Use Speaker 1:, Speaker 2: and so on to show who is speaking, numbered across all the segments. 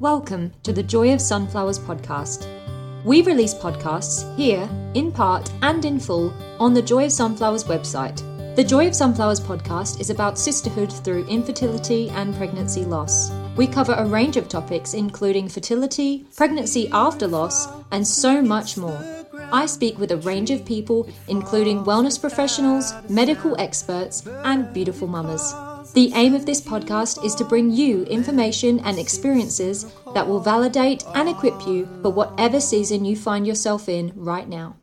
Speaker 1: Welcome to the Joy of Sunflowers podcast. We release podcasts here, in part and in full, on the Joy of Sunflowers website. The Joy of Sunflowers podcast is about sisterhood through infertility and pregnancy loss. We cover a range of topics, including fertility, pregnancy after loss, and so much more. I speak with a range of people, including wellness professionals, medical experts, and beautiful mamas. The aim of this podcast is to bring you information and experiences that will validate and equip you for whatever season you find yourself in right now.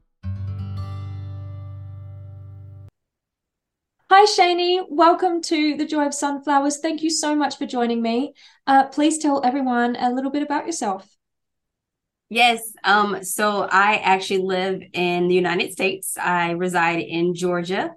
Speaker 1: Hi, Shanee. Welcome to the Joy of Sunflowers. Thank you so much for joining me. Uh, please tell everyone a little bit about yourself.
Speaker 2: Yes. Um, so I actually live in the United States. I reside in Georgia.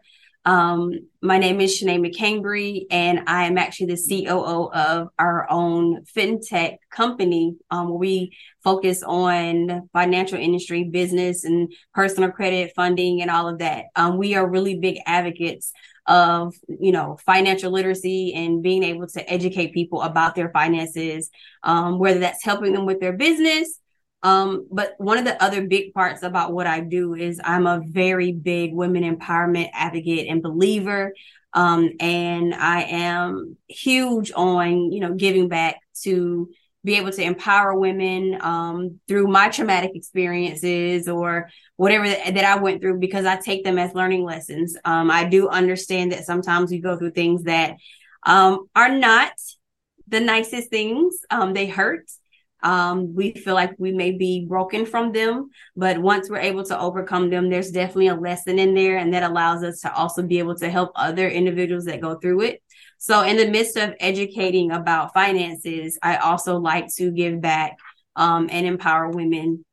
Speaker 2: Um, my name is Shanee McCambry, and I am actually the COO of our own fintech company. Um, where we focus on financial industry, business, and personal credit funding, and all of that. Um, we are really big advocates of you know financial literacy and being able to educate people about their finances, um, whether that's helping them with their business um, but one of the other big parts about what I do is I'm a very big women empowerment advocate and believer. Um, and I am huge on, you know, giving back to be able to empower women um, through my traumatic experiences or whatever that, that, I went through because I take them as learning lessons. Um, I do understand that sometimes we go through things that um, are not the nicest things. Um, they hurt. Um, we feel like we may be broken from them, but once we're able to overcome them, there's definitely a lesson in there, and that allows us to also be able to help other individuals that go through it. So, in the midst of educating about finances, I also like to give back um, and empower women.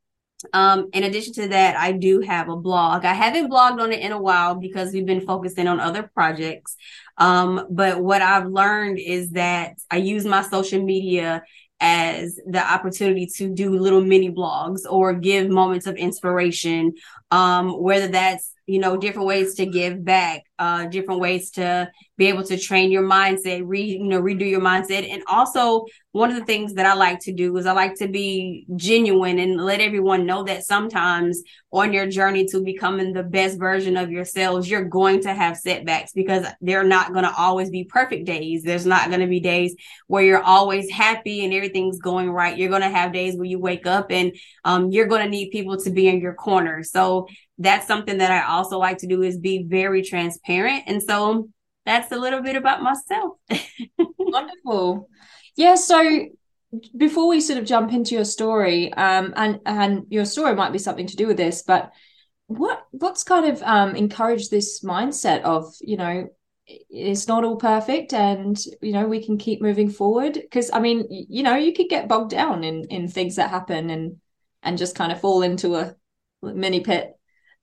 Speaker 2: Um, in addition to that, I do have a blog. I haven't blogged on it in a while because we've been focusing on other projects. Um, but what I've learned is that I use my social media as the opportunity to do little mini blogs or give moments of inspiration um, whether that's you know different ways to give back uh, different ways to be able to train your mindset re you know redo your mindset. And also one of the things that i like to do is i like to be genuine and let everyone know that sometimes on your journey to becoming the best version of yourselves you're going to have setbacks because they're not going to always be perfect days. There's not going to be days where you're always happy and everything's going right. You're going to have days where you wake up and um, you're going to need people to be in your corner. So that's something that I also like to do is be very transparent. And so that's a little bit about myself.
Speaker 1: Wonderful. Yeah. So before we sort of jump into your story, um, and and your story might be something to do with this, but what what's kind of um, encouraged this mindset of you know it's not all perfect and you know we can keep moving forward because i mean you know you could get bogged down in in things that happen and and just kind of fall into a mini pit.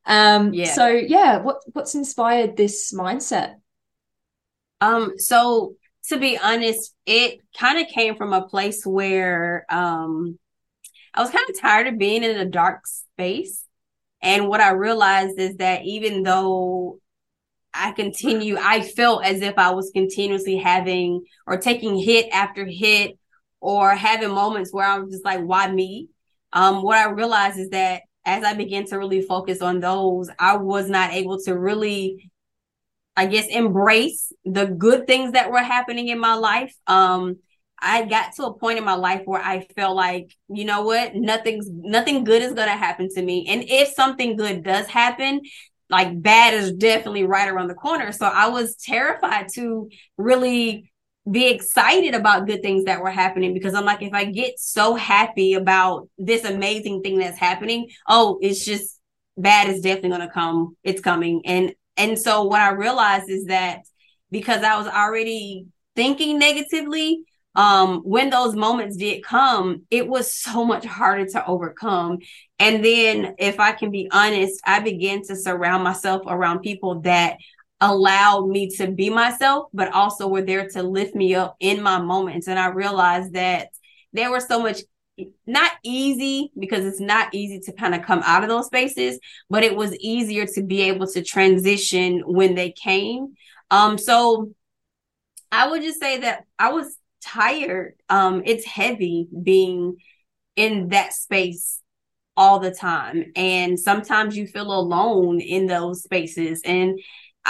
Speaker 1: Um, yeah. So yeah, what what's inspired this mindset?
Speaker 2: Um, so to be honest, it kind of came from a place where um I was kind of tired of being in a dark space. And what I realized is that even though I continue, I felt as if I was continuously having or taking hit after hit or having moments where I was just like, why me? Um, what I realized is that as I began to really focus on those, I was not able to really, I guess, embrace the good things that were happening in my life. Um, I got to a point in my life where I felt like, you know what, nothing's nothing good is gonna happen to me. And if something good does happen, like bad is definitely right around the corner. So I was terrified to really be excited about good things that were happening because I'm like, if I get so happy about this amazing thing that's happening, oh, it's just bad is definitely going to come. It's coming. And, and so what I realized is that because I was already thinking negatively, um, when those moments did come, it was so much harder to overcome. And then, if I can be honest, I began to surround myself around people that allowed me to be myself, but also were there to lift me up in my moments. And I realized that there were so much not easy because it's not easy to kind of come out of those spaces, but it was easier to be able to transition when they came. Um, so I would just say that I was tired. Um, it's heavy being in that space all the time. And sometimes you feel alone in those spaces. And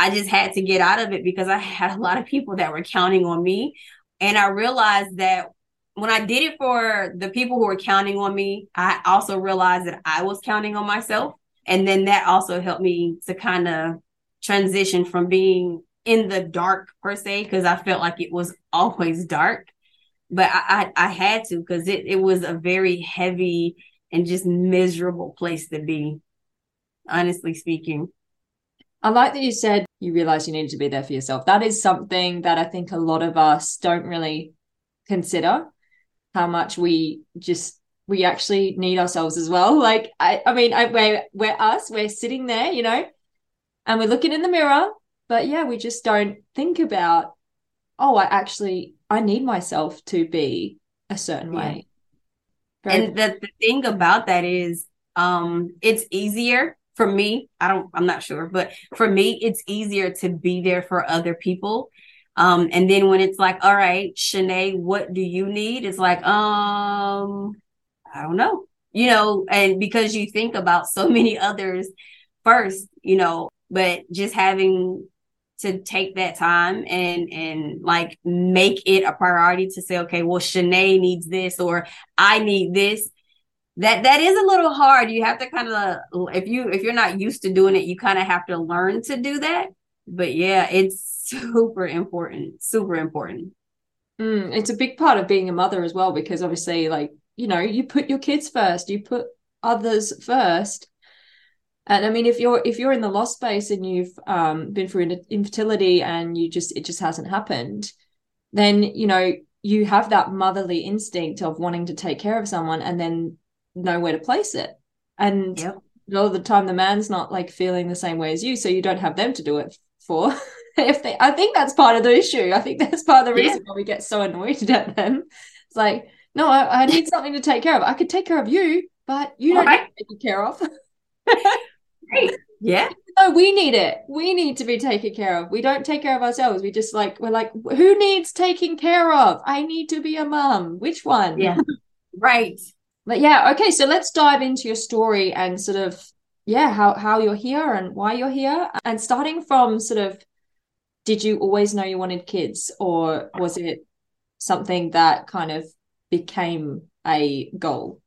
Speaker 2: I just had to get out of it because I had a lot of people that were counting on me. And I realized that when I did it for the people who were counting on me, I also realized that I was counting on myself. And then that also helped me to kind of transition from being in the dark per se, because I felt like it was always dark. But I, I, I had to because it, it was a very heavy and just miserable place to be, honestly speaking.
Speaker 1: I like that you said you realize you needed to be there for yourself. That is something that I think a lot of us don't really consider how much we just we actually need ourselves as well. Like I, I mean, I, we're we're us. We're sitting there, you know, and we're looking in the mirror. But yeah, we just don't think about. Oh, I actually I need myself to be a certain way.
Speaker 2: Very- and the, the thing about that is, um, it's easier for me. I don't. I'm not sure, but for me, it's easier to be there for other people um, and then when it's like, all right, Shanee, what do you need? It's like, um, I don't know, you know, and because you think about so many others first, you know, but just having to take that time and and like make it a priority to say, okay, well, Shanee needs this or I need this. That that is a little hard. You have to kind of if you if you're not used to doing it, you kind of have to learn to do that. But yeah, it's super important, super important.
Speaker 1: Mm, it's a big part of being a mother as well, because obviously, like, you know, you put your kids first, you put others first. And I mean, if you're if you're in the lost space and you've um, been through infertility and you just it just hasn't happened, then you know you have that motherly instinct of wanting to take care of someone and then know where to place it. And yep. a lot of the time, the man's not like feeling the same way as you, so you don't have them to do it for. if they I think that's part of the issue. I think that's part of the reason yeah. why we get so annoyed at them. It's like, no, I, I, need something to take care of. I could take care of you, but you don't right. need to take care of.
Speaker 2: right. Yeah.
Speaker 1: No, we need it. We need to be taken care of. We don't take care of ourselves. We just like we're like, who needs taking care of? I need to be a mum. Which one?
Speaker 2: Yeah. right.
Speaker 1: But yeah, okay. So let's dive into your story and sort of yeah, how how you're here and why you're here. And starting from sort of did you always know you wanted kids or was it something that kind of became a goal?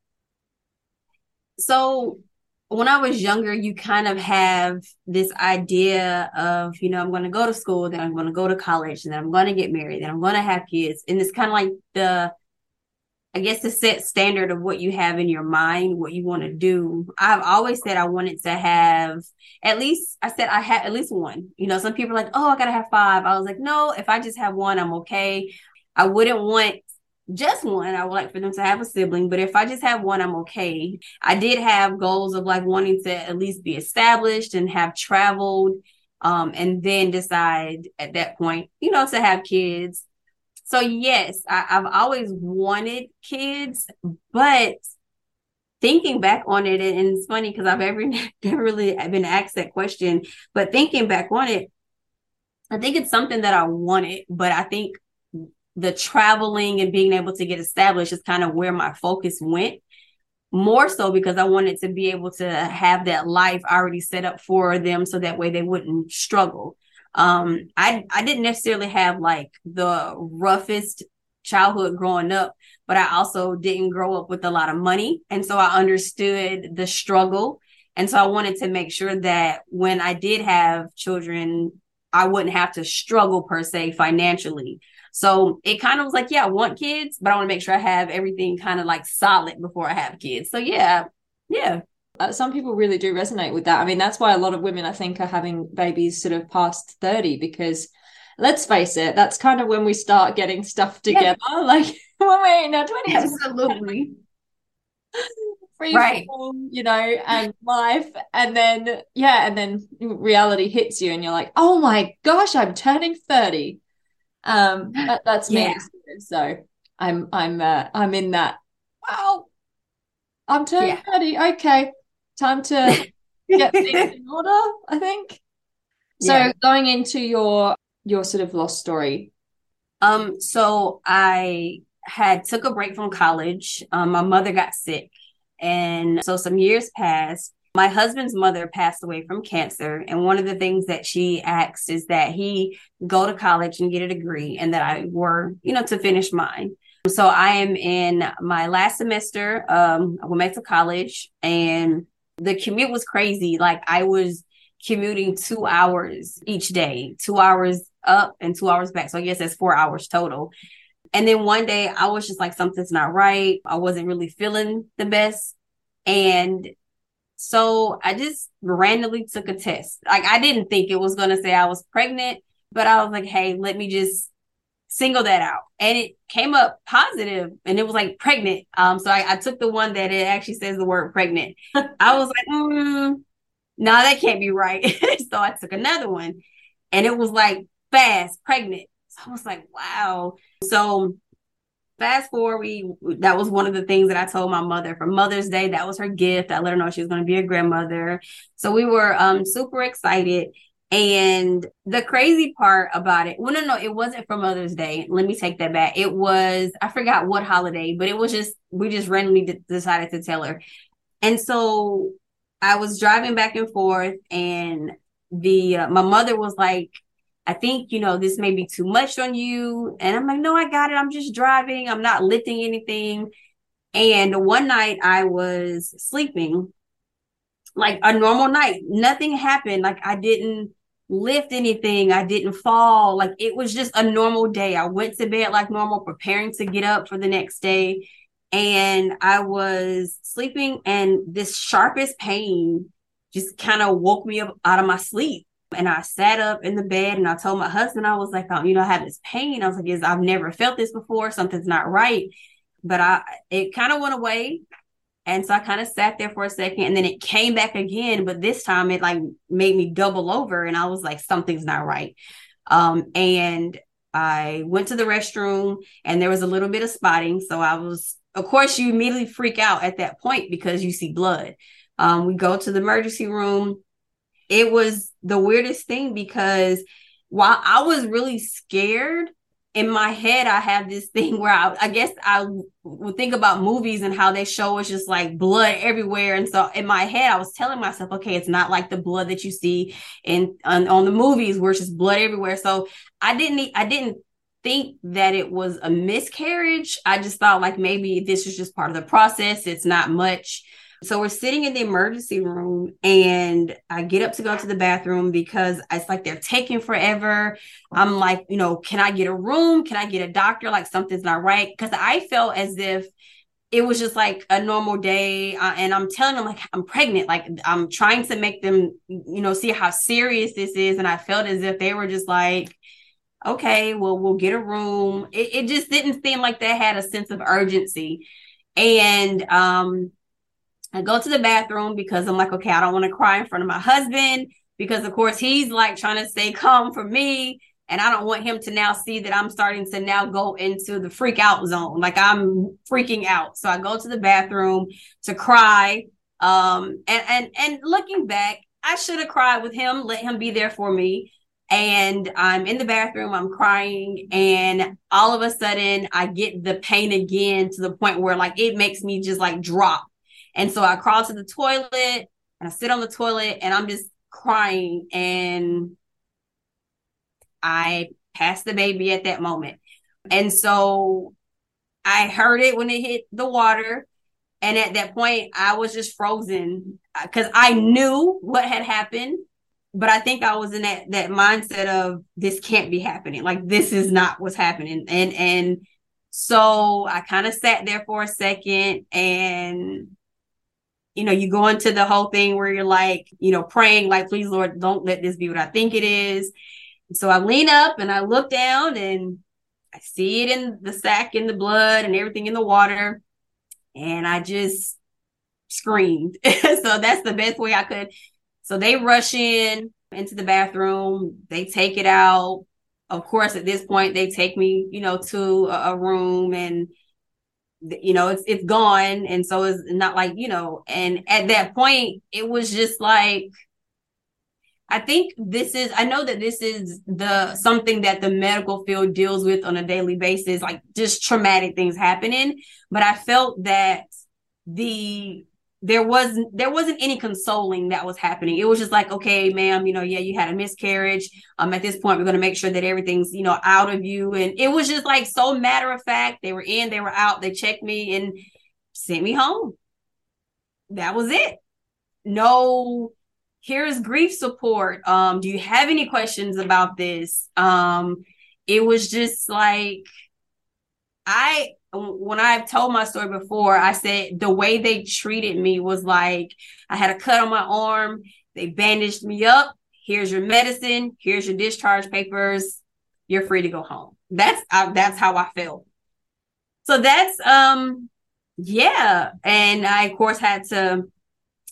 Speaker 2: So when I was younger, you kind of have this idea of, you know, I'm going to go to school, then I'm going to go to college, and then I'm going to get married, then I'm going to have kids. And it's kind of like the I guess the set standard of what you have in your mind, what you want to do. I've always said I wanted to have at least, I said I had at least one. You know, some people are like, oh, I got to have five. I was like, no, if I just have one, I'm okay. I wouldn't want just one. I would like for them to have a sibling, but if I just have one, I'm okay. I did have goals of like wanting to at least be established and have traveled, um, and then decide at that point, you know, to have kids. So yes, I, I've always wanted kids, but thinking back on it, and it's funny because I've ever never really been asked that question, but thinking back on it, I think it's something that I wanted, but I think the traveling and being able to get established is kind of where my focus went. More so because I wanted to be able to have that life already set up for them so that way they wouldn't struggle um i i didn't necessarily have like the roughest childhood growing up but i also didn't grow up with a lot of money. And so i understood the struggle. And so i wanted to make sure that when i did have children i wouldn't have to struggle per se financially. So it kind of was like yeah i want kids but i want to make sure i have everything kind of like solid before i have kids. So yeah yeah
Speaker 1: uh, some people really do resonate with that. I mean, that's why a lot of women, I think, are having babies sort of past 30 because let's face it, that's kind of when we start getting stuff together. Yeah. Like when we're in our 20s.
Speaker 2: Absolutely.
Speaker 1: Free right. Form, you know, and life. And then, yeah, and then reality hits you and you're like, oh my gosh, I'm turning 30. Um, that, that's me. Yeah. So I'm, I'm, uh, I'm in that. Wow. I'm turning yeah. 30. Okay time to get things in order, I think. So yeah. going into your your sort of lost story,
Speaker 2: Um, so I had took a break from college. Um, my mother got sick, and so some years passed. My husband's mother passed away from cancer, and one of the things that she asked is that he go to college and get a degree, and that I were, you know, to finish mine. So I am in my last semester. Um, I went back to college, and the commute was crazy. Like I was commuting two hours each day, two hours up and two hours back. So I guess that's four hours total. And then one day I was just like, something's not right. I wasn't really feeling the best. And so I just randomly took a test. Like I didn't think it was going to say I was pregnant, but I was like, hey, let me just single that out. And it came up positive and it was like pregnant. Um, so I, I took the one that it actually says the word pregnant. I was like, mm, no, that can't be right. so I took another one and it was like fast, pregnant. So I was like, wow. So fast forward, we that was one of the things that I told my mother for Mother's Day. That was her gift. I let her know she was going to be a grandmother. So we were um super excited. And the crazy part about it, well, no, no, it wasn't for Mother's Day. Let me take that back. It was, I forgot what holiday, but it was just, we just randomly d- decided to tell her. And so I was driving back and forth, and the, uh, my mother was like, I think, you know, this may be too much on you. And I'm like, no, I got it. I'm just driving. I'm not lifting anything. And one night I was sleeping like a normal night. Nothing happened. Like I didn't lift anything. I didn't fall. Like it was just a normal day. I went to bed like normal, preparing to get up for the next day. And I was sleeping and this sharpest pain just kind of woke me up out of my sleep. And I sat up in the bed and I told my husband, I was like, oh, you know, I have this pain. I was like, is I've never felt this before. Something's not right. But I, it kind of went away. And so I kind of sat there for a second and then it came back again. But this time it like made me double over and I was like, something's not right. Um, and I went to the restroom and there was a little bit of spotting. So I was, of course, you immediately freak out at that point because you see blood. Um, we go to the emergency room it was the weirdest thing because while I was really scared, in my head, I have this thing where I, I guess I would think about movies and how they show us just like blood everywhere. And so in my head, I was telling myself, okay, it's not like the blood that you see in on, on the movies where it's just blood everywhere. So I didn't, I didn't think that it was a miscarriage. I just thought like maybe this is just part of the process. It's not much. So we're sitting in the emergency room and I get up to go to the bathroom because it's like they're taking forever. I'm like, you know, can I get a room? Can I get a doctor? Like something's not right. Because I felt as if it was just like a normal day. Uh, and I'm telling them, like, I'm pregnant. Like, I'm trying to make them, you know, see how serious this is. And I felt as if they were just like, okay, well, we'll get a room. It, it just didn't seem like they had a sense of urgency. And, um, I go to the bathroom because I'm like, okay, I don't want to cry in front of my husband because, of course, he's like trying to stay calm for me. And I don't want him to now see that I'm starting to now go into the freak out zone. Like I'm freaking out. So I go to the bathroom to cry. Um, and, and, and looking back, I should have cried with him, let him be there for me. And I'm in the bathroom, I'm crying, and all of a sudden I get the pain again to the point where like it makes me just like drop and so I crawl to the toilet and I sit on the toilet and I'm just crying and I passed the baby at that moment. And so I heard it when it hit the water. And at that point, I was just frozen uh, because I knew what had happened. But I think I was in that that mindset of this can't be happening. Like this is not what's happening. And and so I kind of sat there for a second and you know, you go into the whole thing where you're like, you know, praying, like, please, Lord, don't let this be what I think it is. so I lean up and I look down and I see it in the sack, in the blood, and everything in the water. And I just screamed. so that's the best way I could. So they rush in into the bathroom, they take it out. Of course, at this point, they take me, you know, to a, a room and you know it's it's gone and so it's not like you know and at that point it was just like I think this is I know that this is the something that the medical field deals with on a daily basis, like just traumatic things happening. But I felt that the there wasn't there wasn't any consoling that was happening. It was just like, okay, ma'am, you know, yeah, you had a miscarriage. Um, at this point, we're gonna make sure that everything's, you know, out of you. And it was just like so matter of fact. They were in, they were out, they checked me and sent me home. That was it. No here's grief support. Um, do you have any questions about this? Um, it was just like I when I've told my story before, I said the way they treated me was like I had a cut on my arm, they bandaged me up. Here's your medicine, here's your discharge papers. You're free to go home. That's uh, that's how I felt. So that's um yeah, and I of course had to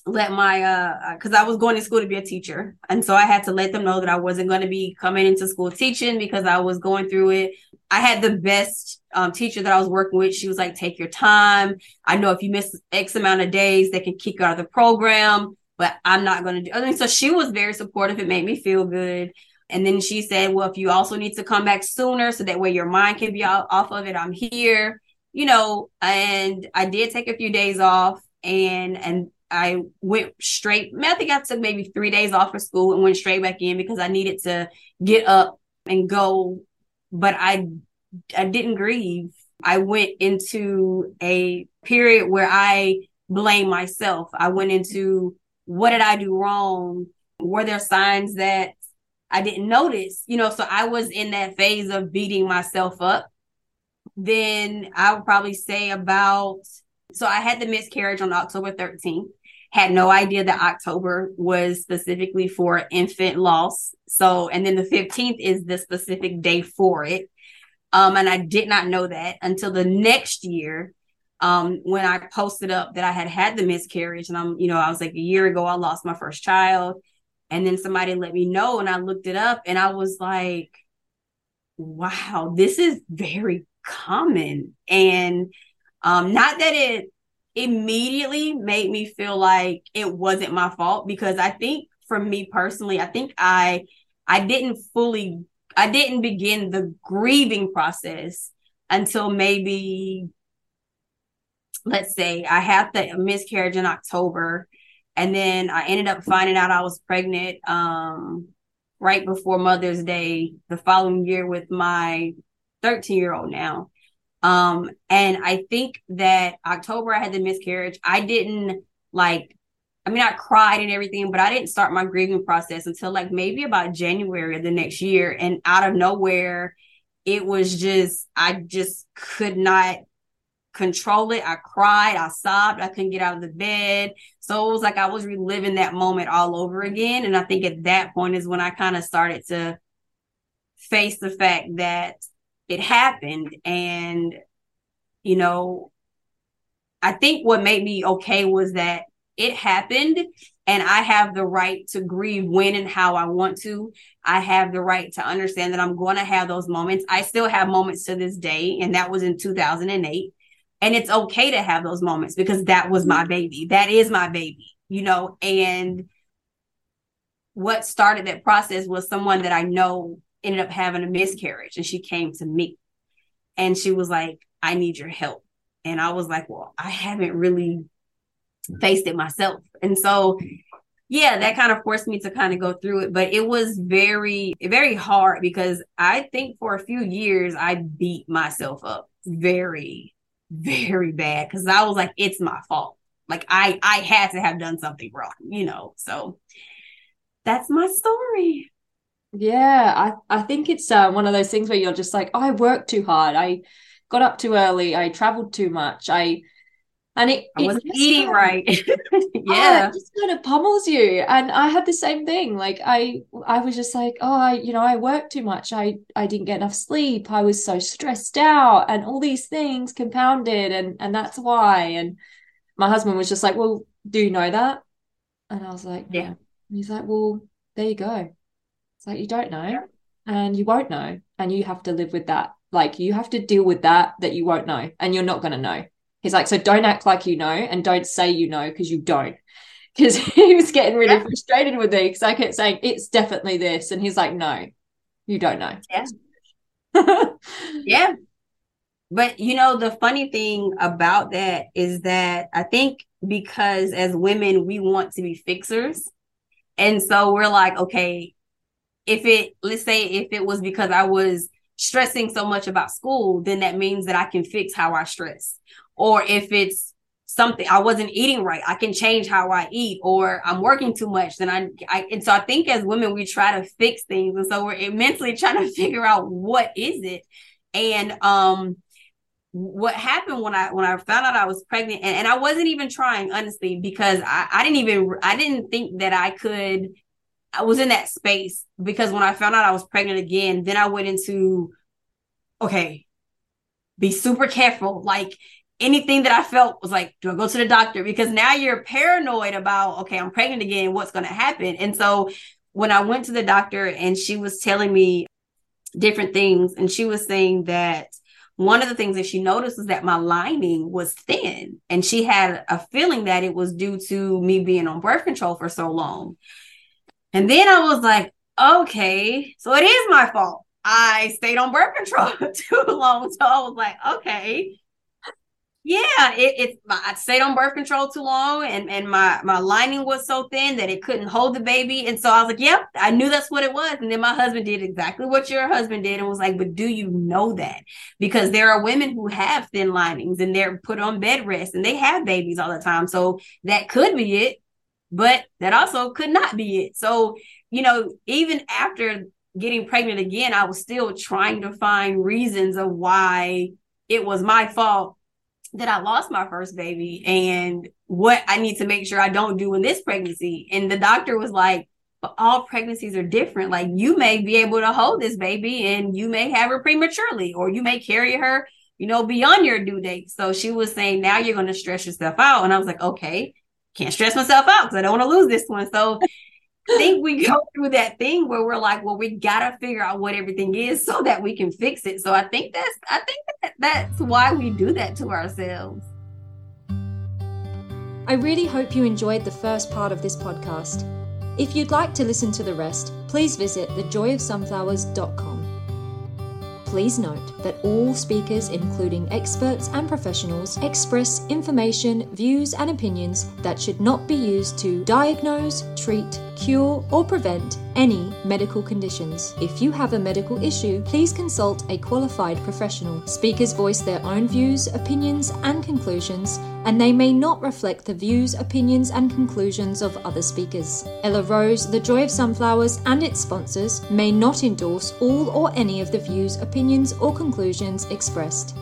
Speaker 2: let my uh because I was going to school to be a teacher. And so I had to let them know that I wasn't going to be coming into school teaching because I was going through it. I had the best um, teacher that I was working with. She was like, take your time. I know if you miss X amount of days, they can kick you out of the program, but I'm not going to do I mean, so she was very supportive. It made me feel good. And then she said, well, if you also need to come back sooner so that way your mind can be off of it, I'm here, you know, and I did take a few days off and, and I went straight. I think I took maybe three days off of school and went straight back in because I needed to get up and go. But I, I didn't grieve. I went into a period where I blame myself. I went into what did I do wrong? Were there signs that I didn't notice? You know, so I was in that phase of beating myself up. Then I would probably say about so I had the miscarriage on October 13th had no idea that October was specifically for infant loss. So, and then the 15th is the specific day for it. Um, and I did not know that until the next year, um, when I posted up that I had had the miscarriage. And I'm, you know, I was like, a year ago, I lost my first child. And then somebody let me know, and I looked it up, and I was like, wow, this is very common. And um, not that it immediately made me feel like it wasn't my fault because I think for me personally, I think I I didn't fully I didn't begin the grieving process until maybe let's say I had the miscarriage in October and then I ended up finding out I was pregnant um right before Mother's Day the following year with my 13 year old now. Um, and I think that October I had the miscarriage. I didn't like, I mean, I cried and everything, but I didn't start my grieving process until like maybe about January of the next year. And out of nowhere, it was just, I just could not control it. I cried, I sobbed, I couldn't get out of the bed. So it was like I was reliving that moment all over again. And I think at that point is when I kind of started to face the fact that it happened. And you know i think what made me okay was that it happened and i have the right to grieve when and how i want to. I have the right to understand that i'm going to have those moments. I still have moments to this day and that was in 2008 and it's okay to have those moments because that was my baby. That is my baby you know and what started that process was someone that i know ended up having a miscarriage and she came to me and she was like, I need your help. And I was like, well, I haven't really faced it myself. And so, yeah, that kind of forced me to kind of go through it. But it was very, very hard because I think for a few years I beat myself up very, very bad because I was like, it's my fault. Like I, I had to have done something wrong, you know. So that's my story.
Speaker 1: Yeah, I, I think it's uh, one of those things where you're just like, oh, I worked too hard. I got up too early. I traveled too much. I and it,
Speaker 2: I wasn't eating kind of, right.
Speaker 1: yeah, oh, it just kind of pummels you. And I had the same thing. Like I, I was just like, oh, I, you know, I worked too much. I, I didn't get enough sleep. I was so stressed out, and all these things compounded, and and that's why. And my husband was just like, well, do you know that? And I was like, yeah. And he's like, well, there you go. It's like you don't know and you won't know. And you have to live with that. Like you have to deal with that that you won't know and you're not going to know. He's like, so don't act like you know and don't say you know because you don't. because he was getting really yeah. frustrated with me because I kept saying it's definitely this, and he's like, "No, you don't know."
Speaker 2: Yeah, yeah. But you know, the funny thing about that is that I think because as women we want to be fixers, and so we're like, okay, if it let's say if it was because I was stressing so much about school, then that means that I can fix how I stress. Or if it's something I wasn't eating right, I can change how I eat, or I'm working too much, then I, I and so I think as women we try to fix things, and so we're mentally trying to figure out what is it, and um, what happened when I when I found out I was pregnant, and, and I wasn't even trying honestly because I, I didn't even I didn't think that I could. I was in that space because when I found out I was pregnant again, then I went into okay, be super careful. Like anything that I felt was like, do I go to the doctor? Because now you're paranoid about, okay, I'm pregnant again. What's going to happen? And so when I went to the doctor and she was telling me different things, and she was saying that one of the things that she noticed was that my lining was thin. And she had a feeling that it was due to me being on birth control for so long. And then I was like, okay, so it is my fault. I stayed on birth control too long. So I was like, okay, yeah, it, it I stayed on birth control too long, and and my my lining was so thin that it couldn't hold the baby, and so I was like, "Yep, I knew that's what it was." And then my husband did exactly what your husband did, and was like, "But do you know that? Because there are women who have thin linings, and they're put on bed rest, and they have babies all the time, so that could be it, but that also could not be it. So you know, even after getting pregnant again, I was still trying to find reasons of why it was my fault that I lost my first baby and what I need to make sure I don't do in this pregnancy. And the doctor was like, but all pregnancies are different. Like you may be able to hold this baby and you may have her prematurely, or you may carry her, you know, beyond your due date. So she was saying, now you're going to stress yourself out. And I was like, okay, can't stress myself out because I don't want to lose this one. So I think we go through that thing where we're like, well, we gotta figure out what everything is so that we can fix it. So I think that's I think that that's why we do that to ourselves.
Speaker 1: I really hope you enjoyed the first part of this podcast. If you'd like to listen to the rest, please visit thejoyofsunflowers.com. Please note that all speakers, including experts and professionals, express information, views, and opinions that should not be used to diagnose, treat, cure, or prevent any medical conditions. If you have a medical issue, please consult a qualified professional. Speakers voice their own views, opinions, and conclusions, and they may not reflect the views, opinions, and conclusions of other speakers. Ella Rose, The Joy of Sunflowers, and its sponsors may not endorse all or any of the views, opinions, or conclusions expressed.